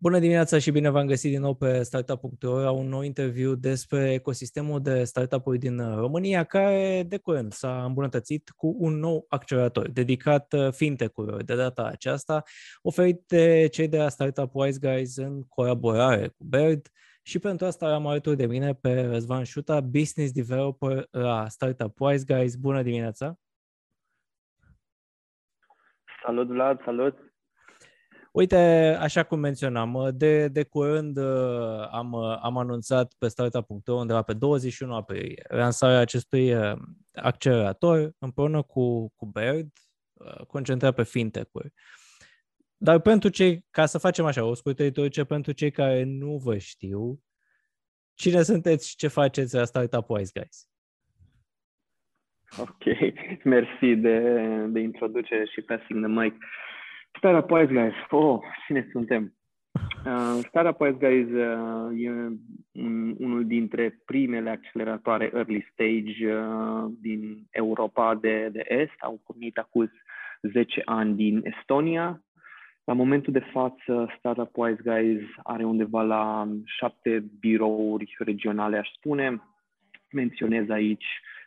Bună dimineața și bine v-am găsit din nou pe Startup.ro la un nou interviu despre ecosistemul de startup-uri din România, care de curând s-a îmbunătățit cu un nou accelerator dedicat uh, fintech-urilor de data aceasta, oferit de cei de la Startup Wise Guys în colaborare cu Baird. Și pentru asta am alături de mine pe Răzvan Șuta, Business Developer la Startup Wise Guys. Bună dimineața! Salut, Vlad, salut! Uite, așa cum menționam, de, de curând uh, am, uh, am anunțat pe startup.ro undeva pe 21 aprilie lansarea acestui uh, accelerator împreună cu, cu Baird, concentrat pe fintech-uri. Dar pentru cei, ca să facem așa, o scurtă introducere pentru cei care nu vă știu, cine sunteți și ce faceți la Startup Wise Guys? Ok, mersi de, de introducere și passing the mic. Startup Wise Guys. Oh, cine suntem? Uh, Startup Wise Guys uh, e un, unul dintre primele acceleratoare early stage uh, din Europa de, de Est. Au pornit acum 10 ani din Estonia. La momentul de față, Startup Wise Guys are undeva la șapte birouri regionale, aș spune. Menționez aici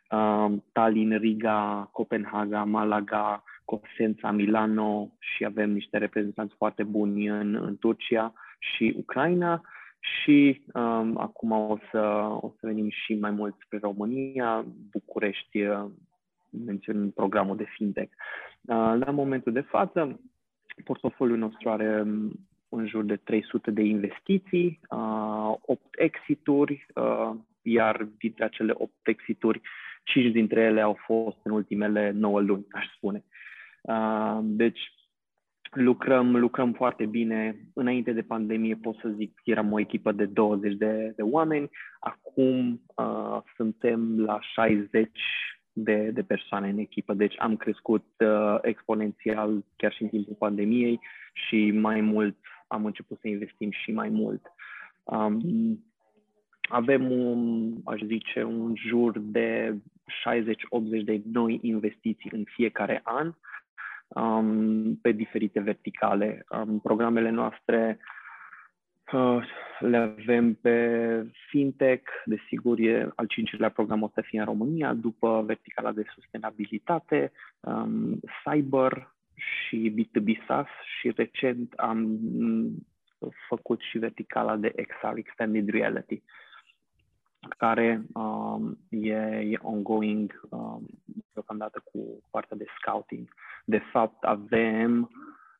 uh, Tallinn, Riga, Copenhaga, Malaga, Cosența, Milano și avem niște reprezentanți foarte buni în, în Turcia și Ucraina și um, acum o să, o să venim și mai mult spre România, București, uh, menționând programul de fintech. Uh, la momentul de față, portofoliul nostru are um, în jur de 300 de investiții, uh, 8 exituri, uh, iar dintre acele 8 exituri, 5 dintre ele au fost în ultimele 9 luni, aș spune. Uh, deci lucrăm, lucrăm foarte bine. Înainte de pandemie pot să zic că eram o echipă de 20 de, de oameni. Acum uh, suntem la 60 de, de persoane în echipă. Deci am crescut uh, exponențial chiar și în timpul pandemiei și mai mult am început să investim și mai mult. Um, avem, un, aș zice, un jur de 60-80 de noi investiții în fiecare an um, pe diferite verticale. Um, programele noastre uh, le avem pe fintech, desigur e al cincilea program o să fie în România, după verticala de sustenabilitate, um, cyber și B2B SaaS și recent am făcut și verticala de XR, Extended Reality care um, e, e ongoing um, deocamdată cu partea de scouting. De fapt, avem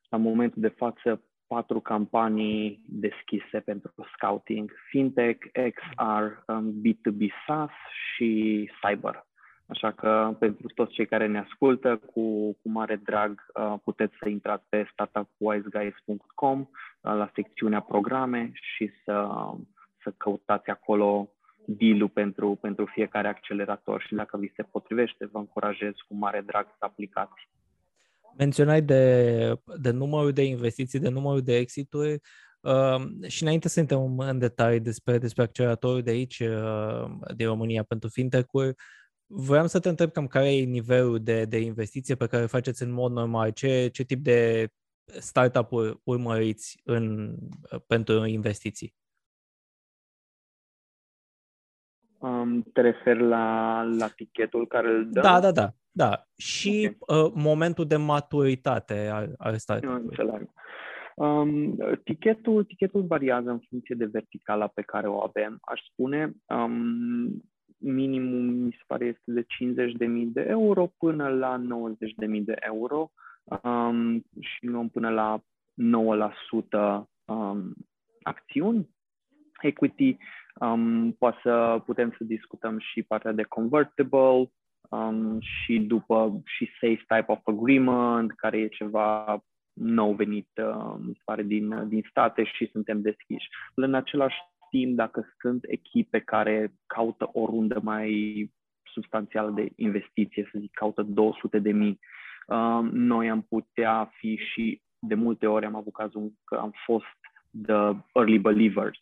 la momentul de față patru campanii deschise pentru scouting, fintech, XR, um, B2B SaaS și cyber. Așa că pentru toți cei care ne ascultă, cu, cu mare drag uh, puteți să intrați pe startupwiseguys.com uh, la secțiunea programe și să, să căutați acolo deal pentru, pentru fiecare accelerator și dacă vi se potrivește, vă încurajez cu mare drag să aplicați. Menționai de, de numărul de investiții, de numărul de exituri uh, și înainte să intrăm în detalii despre, despre acceleratorul de aici, uh, din România, pentru fintech-uri, vreau să te întreb cam care e nivelul de, de investiție pe care faceți în mod normal, ce, ce tip de startup-uri urmăriți în, pentru investiții? Um, te refer la, la tichetul care îl dă? Da, da, da. da. Și okay. uh, momentul de maturitate al, al startup-ului. Înțeleg. Um, tichetul, tichetul variază în funcție de verticala pe care o avem. Aș spune, um, minimum mi se pare este de 50.000 de euro până la 90.000 de euro um, și luăm până la 9% um, acțiuni. Equity Um, poate să putem să discutăm și partea de convertible um, și după și safe type of agreement, care e ceva nou venit, uh, mi se pare, din, din state și suntem deschiși. În același timp, dacă sunt echipe care caută o rundă mai substanțială de investiție, să zic, caută 200 de mii, uh, noi am putea fi și de multe ori am avut cazul că am fost the early believers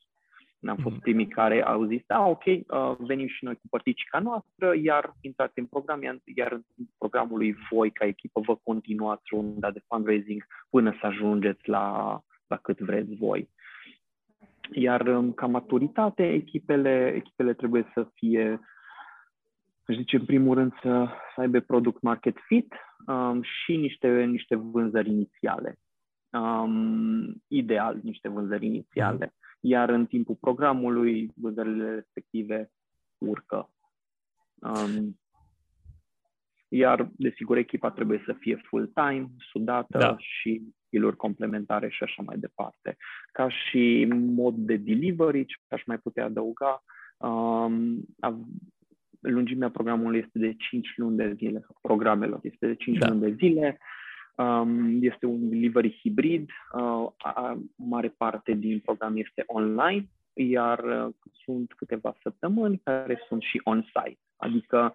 am fost mhm. primii care au zis, da, ok, uh, venim și noi cu părticica noastră, iar intrați în program, iar în programul lui voi, ca echipă, vă continuați runda de fundraising până să ajungeți la, la cât vreți voi. Iar um, ca maturitate, echipele, echipele trebuie să fie, aș zice, în primul rând să, să aibă product market fit um, și niște, niște vânzări inițiale. Um, ideal, niște vânzări inițiale. Mm. Iar în timpul programului, vânzările respective urcă. Um, iar, desigur, echipa trebuie să fie full-time, sudată da. și skill complementare și așa mai departe. Ca și mod de delivery, ce aș mai putea adăuga, um, lungimea programului este de 5 luni de zile, programelor este de 5 da. luni de zile, um, este un delivery hibrid, uh, a, mare parte din program este online, iar uh, sunt câteva săptămâni care sunt și on-site, adică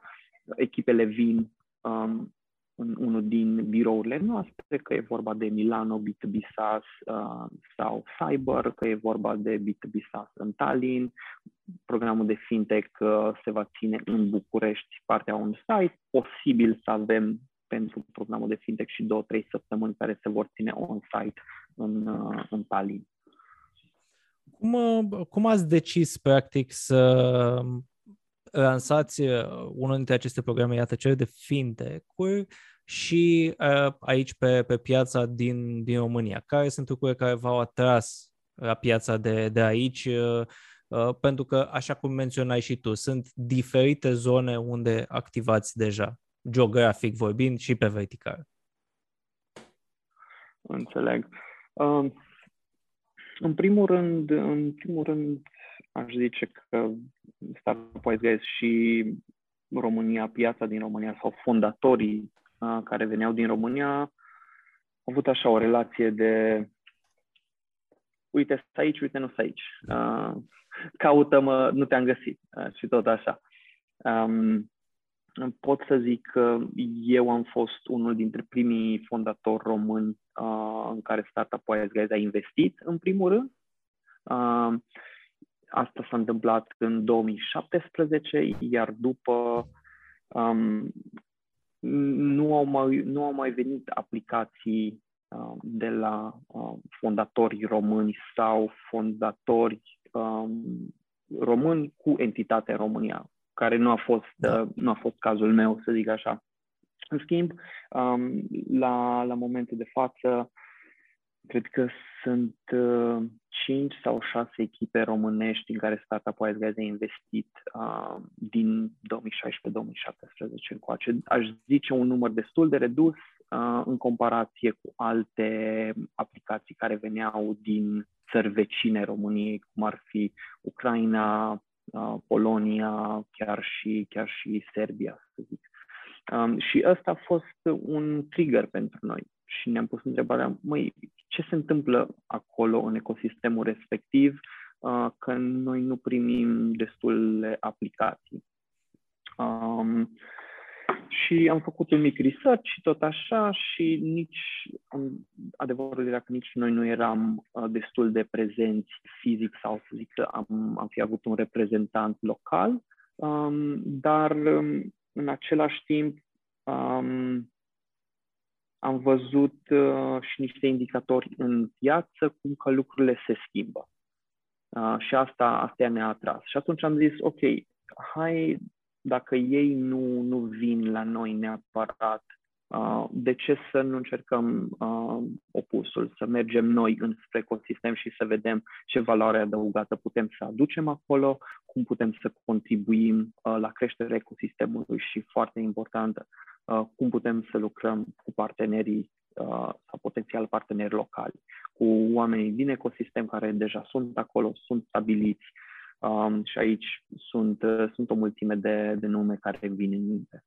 echipele vin um, în unul din birourile noastre, că e vorba de Milano B2B SaaS uh, sau Cyber, că e vorba de B2B SaaS în Tallinn. Programul de fintech uh, se va ține în București, partea on-site. Posibil să avem pentru programul de fintech și două, trei săptămâni care se vor ține on-site în, uh, în Tallinn. Cum, uh, cum ați decis, practic, să lansați uh, unul dintre aceste programe, iată, cele de fintech-uri și uh, aici pe, pe piața din, din România. Care sunt lucrurile care v-au atras la piața de, de aici? Uh, uh, pentru că, așa cum menționai și tu, sunt diferite zone unde activați deja, geografic vorbind și pe vertical. Înțeleg. Uh, în primul rând, în primul rând, aș zice că Startup Guys și România, piața din România sau fondatorii uh, care veneau din România au avut așa o relație de uite, să aici, uite, nu să aici. Uh, caută-mă, nu te-am găsit uh, și tot așa. Um, pot să zic că eu am fost unul dintre primii fondatori români uh, în care Startup Guys a investit, în primul rând. Uh, Asta s-a întâmplat în 2017, iar după um, nu, au mai, nu au mai venit aplicații um, de la um, fondatori români sau fondatori um, români cu entitate în România, care nu a fost, da. uh, nu a fost cazul meu, să zic așa. În schimb, um, la, la momentul de față, cred că sunt uh, 5 sau 6 echipe românești în care Startup Wise Guys a investit uh, din 2016-2017 încoace. Aș zice un număr destul de redus uh, în comparație cu alte aplicații care veneau din țări vecine României, cum ar fi Ucraina, uh, Polonia, chiar și, chiar și Serbia, să zic. Um, și ăsta a fost un trigger pentru noi și ne-am pus întrebarea, măi, ce se întâmplă acolo în ecosistemul respectiv uh, că noi nu primim destule aplicații. Um, și am făcut un mic research și tot așa și nici, adevărul era că nici noi nu eram uh, destul de prezenți fizic sau să zic că am, am fi avut un reprezentant local, um, dar um, în același timp um, am văzut uh, și niște indicatori în piață cum că lucrurile se schimbă. Uh, și asta, asta ne-a atras. Și atunci am zis, ok, hai, dacă ei nu, nu vin la noi neapărat, uh, de ce să nu încercăm uh, opusul, să mergem noi înspre ecosistem și să vedem ce valoare adăugată putem să aducem acolo, cum putem să contribuim uh, la creșterea ecosistemului și, foarte importantă, Uh, cum putem să lucrăm cu partenerii uh, sau potențial parteneri locali, cu oamenii din ecosistem care deja sunt acolo, sunt stabiliți um, și aici sunt, uh, sunt o mulțime de, de nume care vin în minte.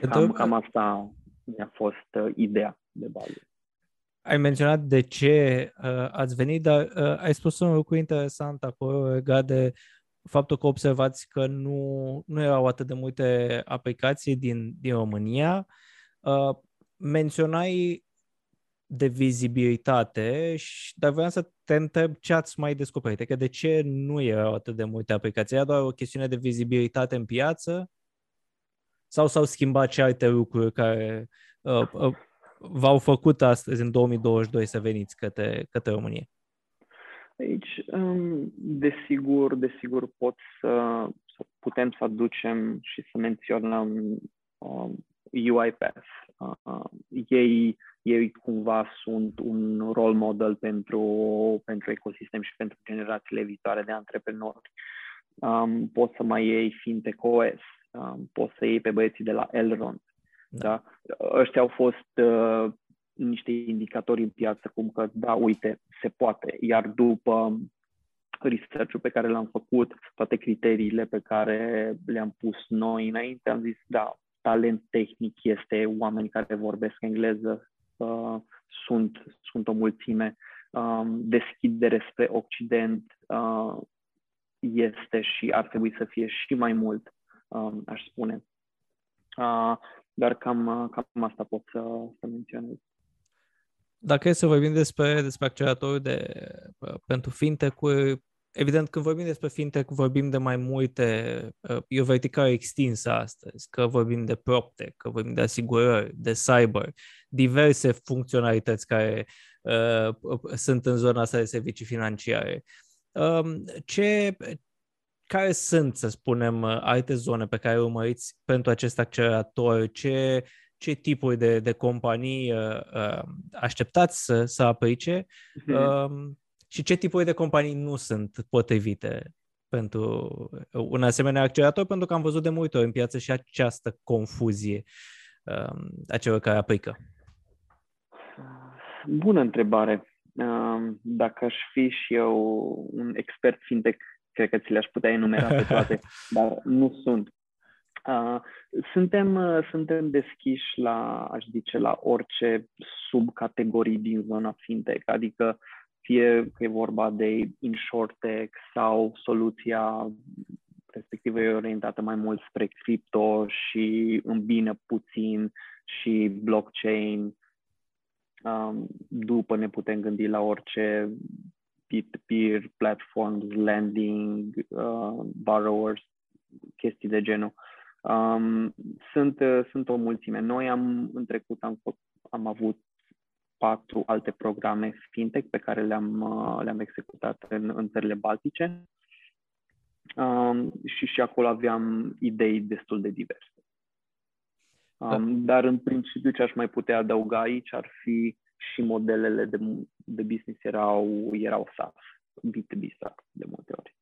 Cam, cam asta mi-a fost uh, ideea de bază. Ai menționat de ce uh, ați venit, dar uh, ai spus un lucru interesant acolo legat de faptul că observați că nu, nu erau atât de multe aplicații din, din România. Uh, menționai de vizibilitate, și, dar vreau să te întreb ce ați mai descoperit, că adică de ce nu erau atât de multe aplicații? Era doar o chestiune de vizibilitate în piață? Sau s-au schimbat și alte lucruri care uh, uh, v-au făcut astăzi, în 2022, să veniți către, către România? Aici, um, desigur, desigur pot să, să putem să aducem și să menționăm um, UiPath. Uh, ei, ei cumva sunt un role model pentru, pentru ecosistem și pentru generațiile viitoare de antreprenori. Um, poți să mai iei Fintech OS, um, poți să iei pe băieții de la Elrond. Da. da? Ăștia au fost uh, niște indicatori în piață, cum că, da, uite, se poate. Iar după research pe care l-am făcut, toate criteriile pe care le-am pus noi înainte, am zis, da, talent tehnic este oameni care vorbesc engleză, uh, sunt, sunt o mulțime, um, deschidere spre Occident uh, este și ar trebui să fie și mai mult, um, aș spune. Uh, dar cam, cam asta pot să, să menționez. Dacă e să vorbim despre, despre acceleratorul de, pentru fintech-uri, evident, când vorbim despre fintech, vorbim de mai multe, e o verticală extinsă astăzi, că vorbim de PropTech, că vorbim de asigurări, de cyber, diverse funcționalități care uh, sunt în zona asta de servicii financiare. Um, ce, care sunt, să spunem, alte zone pe care urmăriți pentru acest accelerator? Ce, ce tipuri de, de companii uh, uh, așteptați să, să aplice mm-hmm. uh, și ce tipuri de companii nu sunt potrivite pentru un asemenea accelerator, pentru că am văzut de multe ori în piață și această confuzie uh, a celor care aplică. Bună întrebare. Uh, dacă aș fi și eu un expert fintech, cred că ți le-aș putea enumera pe toate, dar nu sunt. Uh, suntem, uh, suntem deschiși la, aș zice, la orice subcategorii din zona fintech, adică fie că e vorba de insurtech sau soluția respectivă e orientată mai mult spre cripto și îmbină puțin și blockchain. Um, după ne putem gândi la orice peer-to-peer, platforms, lending, uh, borrowers, chestii de genul. Um, sunt, uh, sunt o mulțime. Noi am, în trecut am, am avut patru alte programe fintech pe care le-am, uh, le-am executat în, în țările baltice um, și și acolo aveam idei destul de diverse. Um, da. Dar în principiu ce aș mai putea adăuga aici ar fi și modelele de, de business erau, erau SaaS, B2B SaaS de multe ori.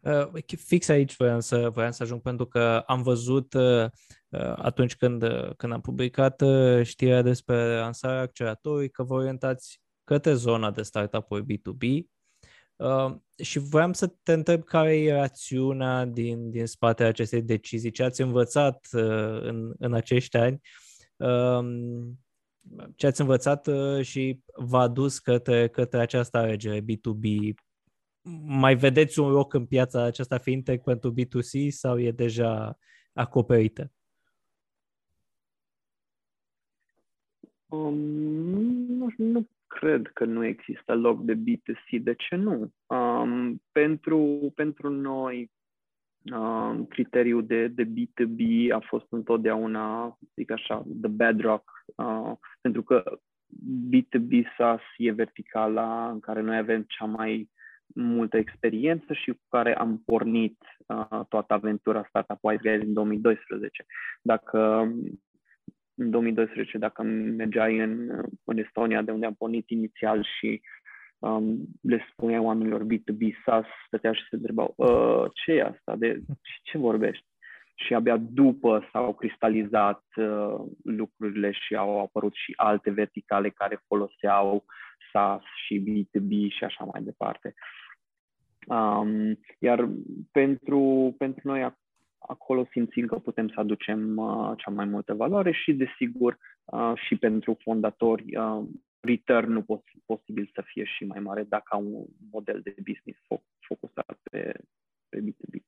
Uh, fix aici voiam să, voiam să ajung pentru că am văzut uh, uh atunci când, uh, când am publicat uh, știrea despre lansarea acceleratorului că vă orientați către zona de startup-uri B2B uh, și voiam să te întreb care e rațiunea din, din spatele acestei decizii, ce ați învățat uh, în, în acești ani, uh, ce ați învățat uh, și v-a dus către, către această alegere B2B mai vedeți un loc în piața aceasta fintech pentru B2C sau e deja acoperită? Um, nu, nu cred că nu există loc de B2C. De ce nu? Um, pentru, pentru noi, um, criteriul de, de B2B a fost întotdeauna, zic așa, the bedrock, uh, pentru că B2B SaaS e verticala în care noi avem cea mai multă experiență și cu care am pornit uh, toată aventura Startup Wise Guys în 2012. Dacă în 2012, dacă mergeai în, în Estonia, de unde am pornit inițial și um, le spuneai oamenilor B2B SaaS, stăteau și se întrebau uh, ce e asta, de ce vorbești? Și abia după s-au cristalizat uh, lucrurile și au apărut și alte verticale care foloseau SaaS și B2B și așa mai departe. Um, iar pentru, pentru noi acolo simțim că putem să aducem uh, cea mai multă valoare și, desigur, uh, și pentru fondatori, uh, return-ul pos- posibil să fie și mai mare dacă au un model de business focusat pe, pe B2B.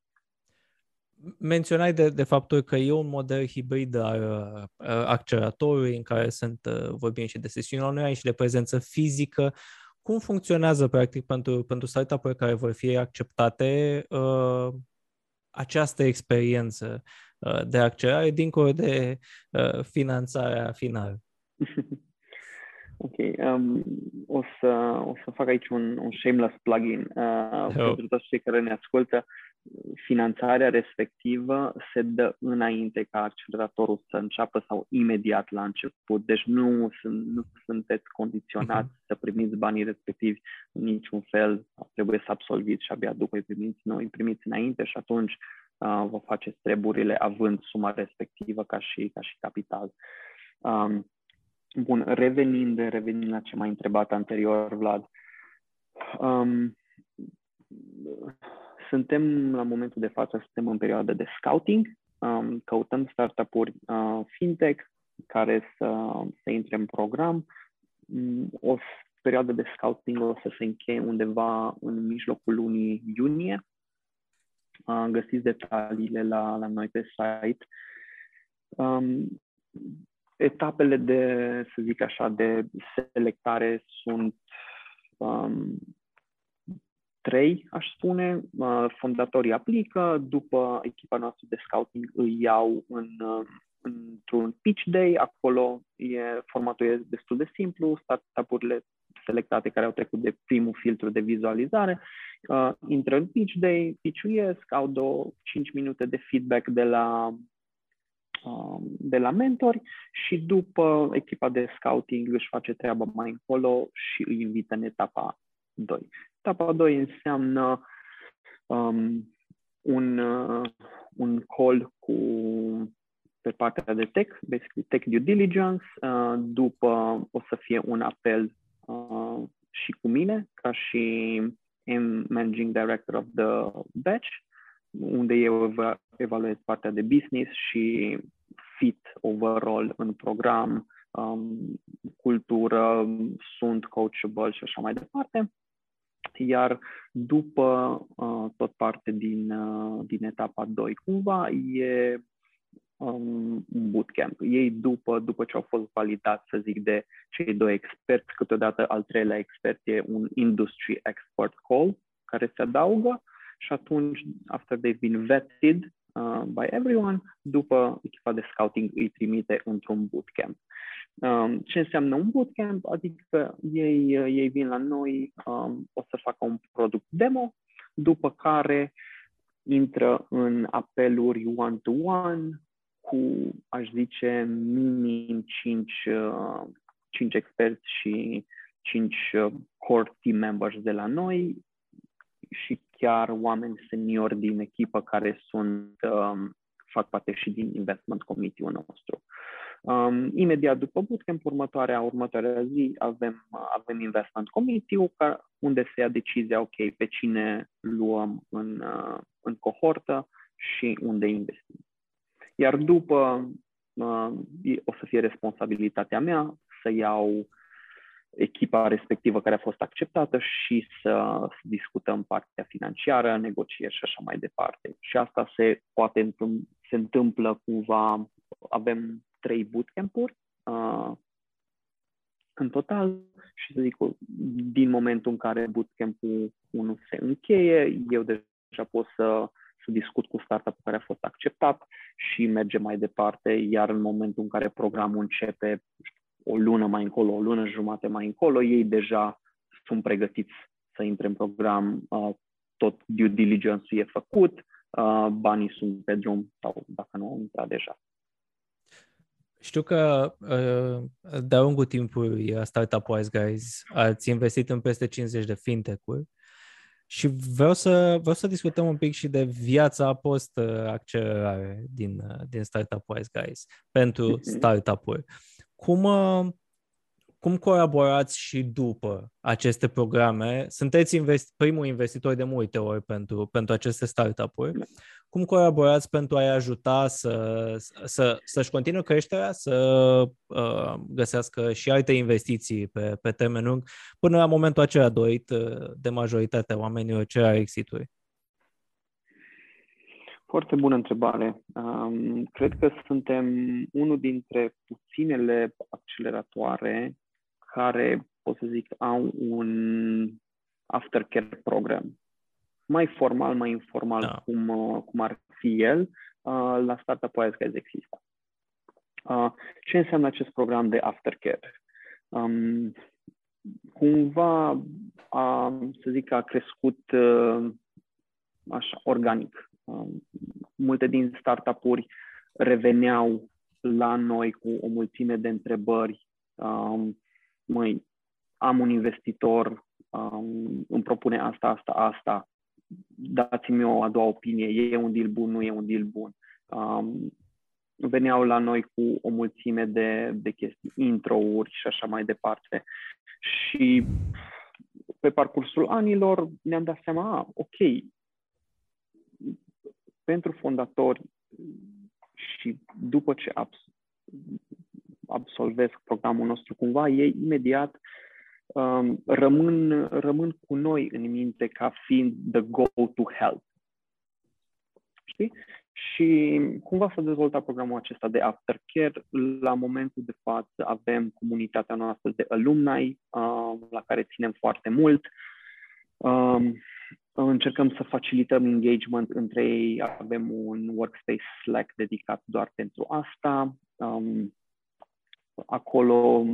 Menționai de, de faptul că e un model hibrid al uh, acceleratorului în care sunt, uh, vorbim și de sesiuni online și de prezență fizică. Cum funcționează, practic, pentru, pentru startup-uri care vor fi acceptate uh, această experiență uh, de accelerare dincolo de uh, finanțarea finală? Ok. Um, o, să, o să fac aici un, un shameless plugin uh, oh. pentru toți cei care ne ascultă. Finanțarea respectivă se dă înainte ca acceleratorul să înceapă sau imediat la început. Deci nu, sunt, nu sunteți condiționați uh-huh. să primiți banii respectivi în niciun fel. Trebuie să absolviți și abia după îi primiți. Nu, îi primiți înainte și atunci uh, vă faceți treburile având suma respectivă ca și, ca și capital. Um, Bun, revenind, revenind la ce m-ai întrebat anterior, Vlad, um, suntem la momentul de față, suntem în perioadă de scouting, um, căutăm startup-uri uh, fintech care să, să intre în program. Um, o perioadă de scouting o să se încheie undeva în mijlocul lunii iunie. Uh, găsiți detaliile la, la noi pe site. Um, etapele de, să zic așa, de selectare sunt um, trei, aș spune. Uh, fondatorii aplică, după echipa noastră de scouting îi iau în, uh, într-un pitch day, acolo e, formatul e destul de simplu, startup-urile selectate care au trecut de primul filtru de vizualizare, uh, intră în pitch day, pitch-uiesc, au două, 5 minute de feedback de la Um, de la mentori și după echipa de scouting își face treaba mai încolo și îi invită în etapa 2. Etapa 2 înseamnă um, un, uh, un call cu pe partea de tech, basically tech due diligence, uh, după o să fie un apel uh, și cu mine, ca și managing director of the batch, unde eu evaluez partea de business și fit overall în program, um, cultură, sunt coachable și așa mai departe. Iar după uh, tot parte din, uh, din etapa 2, cumva, e um, un bootcamp. Ei, după, după ce au fost validați, să zic, de cei doi experți, câteodată al treilea expert e un industry expert call care se adaugă și atunci, after they've been vetted uh, by everyone, după echipa de scouting îi trimite într-un bootcamp. Um, ce înseamnă un bootcamp? Adică ei, ei vin la noi, um, o să facă un product demo, după care intră în apeluri one-to-one cu, aș zice, minim 5, uh, 5 experți și 5 uh, core team members de la noi și chiar oameni seniori din echipă care sunt, um, fac parte și din investment committee-ul nostru. Um, imediat după bootcamp, următoarea, următoarea zi, avem, avem investment committee unde se ia decizia, ok, pe cine luăm în, uh, în cohortă și unde investim. Iar după, uh, o să fie responsabilitatea mea să iau echipa respectivă care a fost acceptată și să, să discutăm partea financiară, negocieri și așa mai departe. Și asta se poate întâm- se întâmplă cumva, avem trei bootcamp-uri uh, în total. Și să zic, din momentul în care bootcamp-ul 1 se încheie, eu deja pot să, să discut cu startup care a fost acceptat și merge mai departe, iar în momentul în care programul începe, o lună mai încolo, o lună jumate mai încolo, ei deja sunt pregătiți să intre în program, uh, tot due diligence-ul e făcut, uh, banii sunt pe drum sau dacă nu au intrat deja. Știu că uh, de-a lungul timpului Startup Wise Guys ați investit în peste 50 de fintech-uri și vreau să, vreau să discutăm un pic și de viața post-accelerare din, din Startup Wise Guys pentru mm-hmm. startup-uri. Cum, uh, cum colaborați și după aceste programe? Sunteți investi- primul investitor de multe ori pentru, pentru aceste startup-uri. Cum colaborați pentru a-i ajuta să, să, să-și continue creșterea, să uh, găsească și alte investiții pe, pe termen lung, până la momentul acela dorit uh, de majoritatea oamenilor ce are exituri? Foarte bună întrebare. Um, cred că suntem unul dintre puținele acceleratoare care, pot să zic, au un aftercare program. Mai formal, mai informal, da. cum, uh, cum ar fi el, uh, la Startup Wise Guys există. Uh, ce înseamnă acest program de aftercare? um, cumva a, să zic că a crescut uh, așa, organic. Um, multe din startup-uri reveneau la noi cu o mulțime de întrebări. Um, măi, am un investitor, um, îmi propune asta, asta, asta, dați-mi o a doua opinie, e un deal bun, nu e un deal bun. Um, veneau la noi cu o mulțime de, de chestii, intro-uri și așa mai departe. Și pe parcursul anilor ne-am dat seama, a, ok, pentru fondatori și după ce abs- absolvesc programul nostru cumva, ei imediat um, rămân, rămân cu noi în minte ca fiind the go-to help. Știi? Și cumva s-a dezvoltat programul acesta de aftercare. La momentul de față avem comunitatea noastră de alumni, uh, la care ținem foarte mult. Um, încercăm să facilităm engagement între ei. Avem un workspace Slack dedicat doar pentru asta. Um, acolo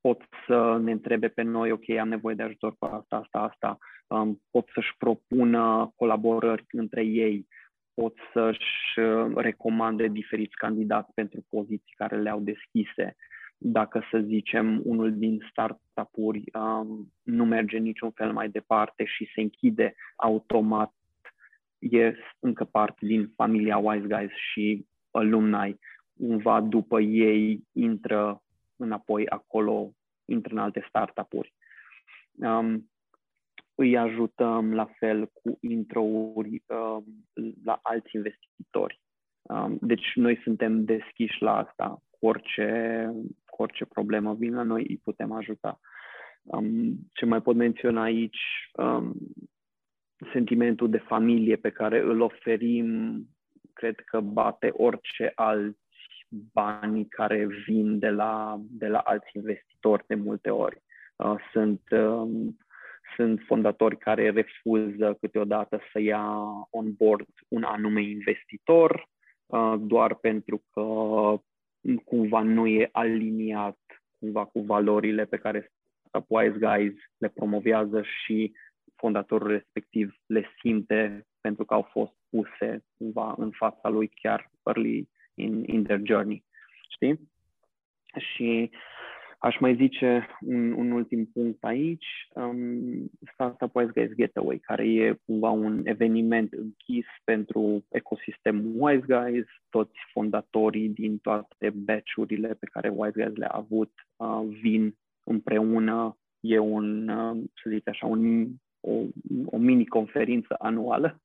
pot să ne întrebe pe noi, ok, am nevoie de ajutor cu asta, asta, asta. Um, pot să-și propună colaborări între ei pot să-și uh, recomande diferiți candidați pentru poziții care le-au deschise. Dacă, să zicem, unul din startup-uri um, nu merge niciun fel mai departe și se închide automat, e încă parte din familia Wise Guys și alumni, cumva după ei intră înapoi acolo, intră în alte startup-uri. Um, îi ajutăm la fel cu intro-uri um, la alți investitori. Um, deci noi suntem deschiși la asta. Cu orice, cu orice problemă vin la noi, îi putem ajuta. Um, ce mai pot menționa aici, um, sentimentul de familie pe care îl oferim, cred că bate orice alți bani care vin de la, de la alți investitori de multe ori. Uh, sunt um, sunt fondatori care refuză câteodată să ia on board un anume investitor uh, doar pentru că cumva nu e aliniat cumva cu valorile pe care Wise Guys le promovează și fondatorul respectiv le simte pentru că au fost puse cumva în fața lui chiar early in, in their journey. Știi? Și Aș mai zice un, un ultim punct aici, um, Startup Wise Guys Getaway, care e cumva un eveniment închis pentru ecosistemul Wise Guys, toți fondatorii din toate batch-urile pe care Wise Guys le-a avut uh, vin împreună, e un, uh, să zic așa, un, o, o mini-conferință anuală,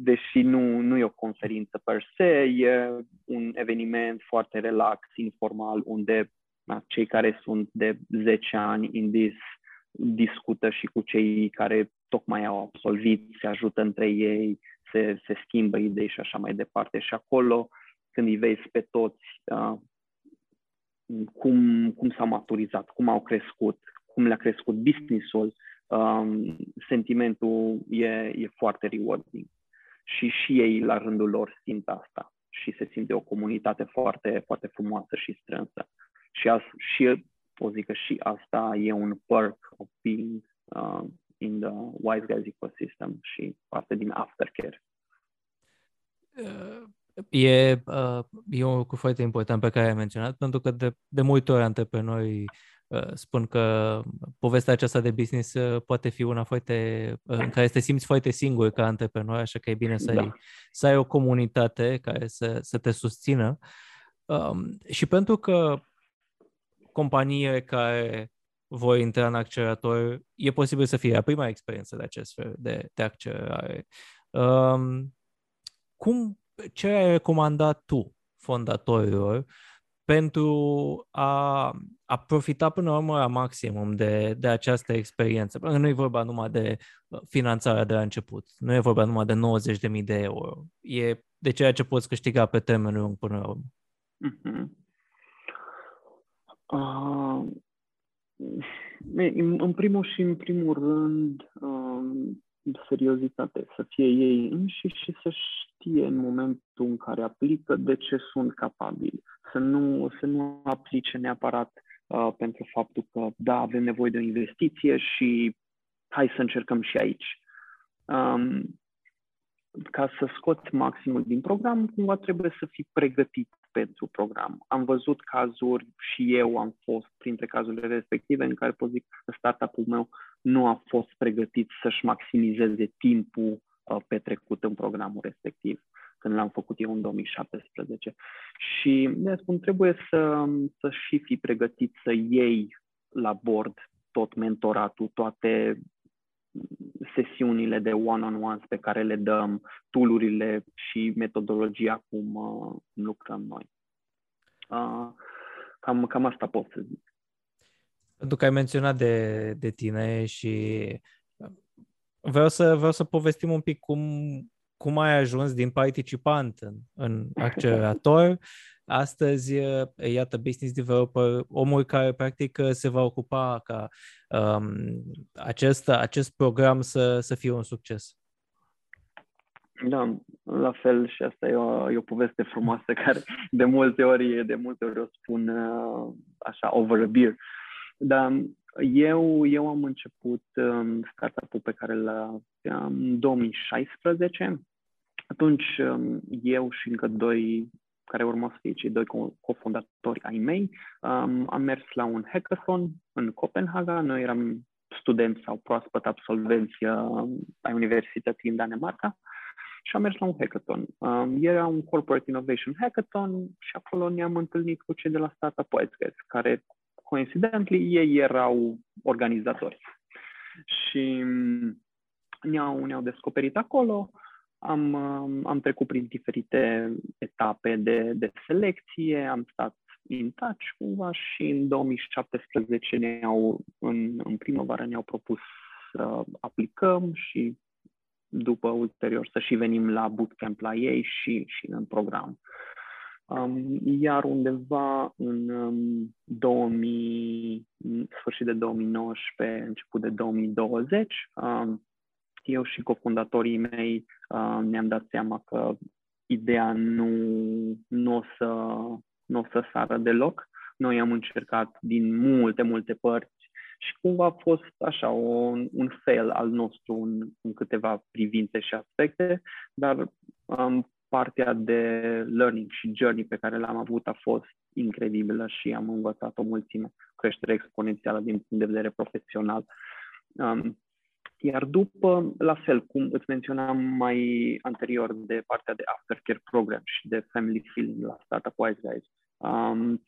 deși nu, nu e o conferință per se, e un eveniment foarte relax, informal, unde da? Cei care sunt de 10 ani în dis discută și cu cei care tocmai au absolvit, se ajută între ei, se, se schimbă idei și așa mai departe. Și acolo, când îi vezi pe toți uh, cum, cum s-au maturizat, cum au crescut, cum le-a crescut business-ul, um, sentimentul e, e foarte rewarding. Și și ei, la rândul lor, simt asta și se simte o comunitate foarte, foarte frumoasă și strânsă. Și, as, și o zic că și asta e un perk of being uh, in the Wise Guys ecosystem și parte din aftercare. Uh, e, uh, e un lucru foarte important pe care ai menționat, pentru că de, de multe ori antreprenori uh, spun că povestea aceasta de business uh, poate fi una foarte, uh, în care te simți foarte singur ca antreprenor, așa că e bine să, da. ai, să ai o comunitate care să, să te susțină. Um, și pentru că companie care voi intra în accelerator, e posibil să fie a prima experiență de acest fel de, de accelerare. Um, cum, ce ai recomandat tu fondatorilor pentru a, a profita până la urmă la maximum de, de această experiență? Pentru că nu e vorba numai de uh, finanțarea de la început, nu e vorba numai de 90.000 de euro, e de ceea ce poți câștiga pe termen lung până la urmă. Mm-hmm. Uh, în primul și în primul rând, uh, seriozitate, să fie ei înșiși și să știe în momentul în care aplică de ce sunt capabili. Să nu, să nu aplice neapărat uh, pentru faptul că, da, avem nevoie de o investiție și hai să încercăm și aici. Um, ca să scoți maximul din program, cumva trebuie să fii pregătit pentru program. Am văzut cazuri și eu am fost printre cazurile respective în care pot zic că startup-ul meu nu a fost pregătit să-și maximizeze timpul uh, petrecut în programul respectiv când l-am făcut eu în 2017. Și ne spun, trebuie să, să și fii pregătit să iei la bord tot mentoratul, toate sesiunile de one-on-ones pe care le dăm, toolurile și metodologia cum, uh, cum lucrăm noi. Uh, cam, cam asta pot să zic. Pentru că ai menționat de, de tine și vreau să, vreau să povestim un pic cum, cum ai ajuns din participant în, în accelerator Astăzi, iată, business developer, omul care practic se va ocupa ca um, acest, acest program să, să fie un succes. Da, la fel și asta e o, e o poveste frumoasă care de multe ori, de multe ori o spun uh, așa, over a beer. Dar eu, eu am început um, startup-ul pe care l-am în 2016. Atunci um, eu și încă doi care urmau să fie cei doi cofondatori ai mei. Um, am mers la un hackathon în Copenhaga. Noi eram studenți sau proaspăt absolvenți uh, ai Universității în Danemarca și am mers la un hackathon. Um, era un Corporate Innovation Hackathon și acolo ne-am întâlnit cu cei de la Startup Wildcats, care, coincidentally, ei erau organizatori. Și um, ne-au, ne-au descoperit acolo am, am trecut prin diferite etape de, de selecție, am stat in touch cumva și în 2017 ne-au, în, în primăvară ne-au propus să aplicăm și după ulterior să și venim la bootcamp la ei și, și în program. Um, iar undeva în um, 2000, sfârșit de 2019, început de 2020, um, eu și cofondatorii mei uh, ne-am dat seama că ideea nu, nu, o să, nu o să sară deloc. Noi am încercat din multe, multe părți și cumva a fost așa un, un fail al nostru în, în câteva privințe și aspecte, dar um, partea de learning și journey pe care l-am avut a fost incredibilă și am învățat o mulțime, creștere exponențială din punct de vedere profesional. Um, iar după, la fel, cum îți menționam mai anterior de partea de aftercare program și de family feeling la Startup Wise Guys, um,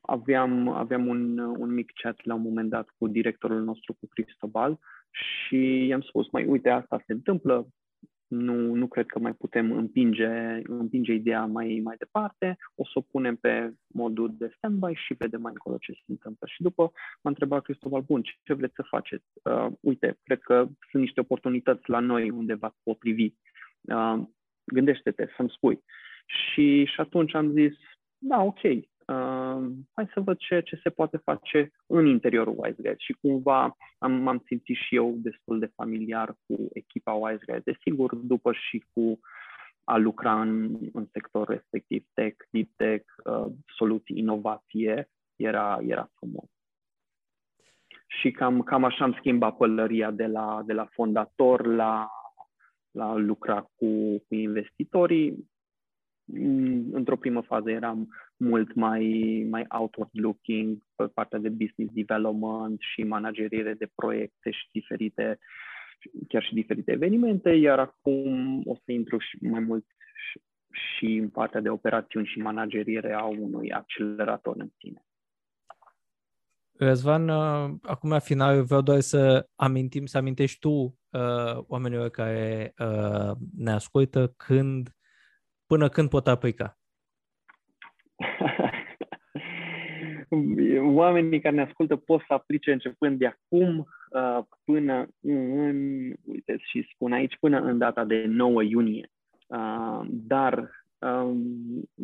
aveam, aveam un, un mic chat la un moment dat cu directorul nostru, cu Cristobal, și i-am spus, mai uite, asta se întâmplă, nu, nu cred că mai putem împinge, împinge ideea mai, mai departe, o să o punem pe modul de standby și vedem mai încolo ce se întâmplă. Și după m-a întrebat Cristobal, bun, ce vreți să faceți? Uh, uite, cred că sunt niște oportunități la noi unde v-ați potrivi. Uh, gândește-te să-mi spui. Și, și atunci am zis, da, ok, uh, hai să văd ce, ce se poate face în interiorul WiseGuide și cumva am, m-am simțit și eu destul de familiar cu echipa WiseGuide. Desigur, după și cu a lucra în, în sector respectiv, tech, deep tech, uh, soluții, inovație, era, era frumos. Și cam, cam așa am schimbat pălăria de la, de la fondator la, la lucra cu, cu investitorii. Mm, într-o primă fază eram mult mai, mai outward-looking pe partea de business development și manageriere de proiecte și diferite, chiar și diferite evenimente, iar acum o să intru și mai mult și, și în partea de operațiuni și manageriere a unui accelerator în sine. Răzvan, uh, acum la final vreau doar să amintim, să amintești tu uh, oamenilor care uh, ne ascultă când, până când pot aplica. Oamenii care ne ascultă pot să aplice începând de acum uh, până în, uite și spun aici, până în data de 9 iunie. Uh, dar um,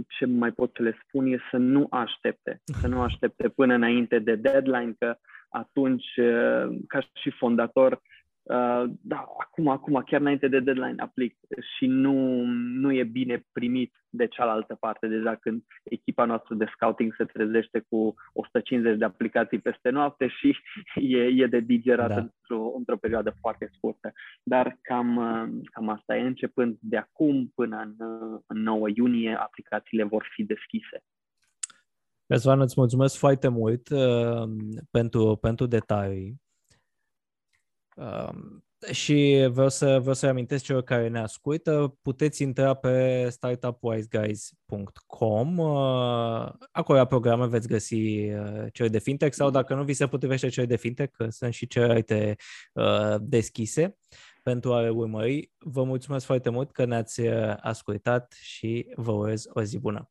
ce mai pot să le spun e să nu aștepte, să nu aștepte până înainte de deadline, că atunci, uh, ca și fondator, Uh, da, acum, acum, chiar înainte de deadline aplic și nu, nu e bine primit de cealaltă parte. Deja când echipa noastră de scouting se trezește cu 150 de aplicații peste noapte și e, e de digerat da. într-o, într-o perioadă foarte scurtă. Dar cam, cam asta e. Începând de acum până în, în 9 iunie, aplicațiile vor fi deschise. Răzvan, îți mulțumesc foarte mult uh, pentru, pentru detalii. Um, și vreau să vreau să amintesc celor care ne ascultă, puteți intra pe startupwiseguys.com. Uh, acolo la programe veți găsi uh, cele de fintech sau dacă nu vi se potrivește cele de fintech, că sunt și celelalte uh, deschise pentru a le urmări. Vă mulțumesc foarte mult că ne-ați ascultat și vă urez o zi bună.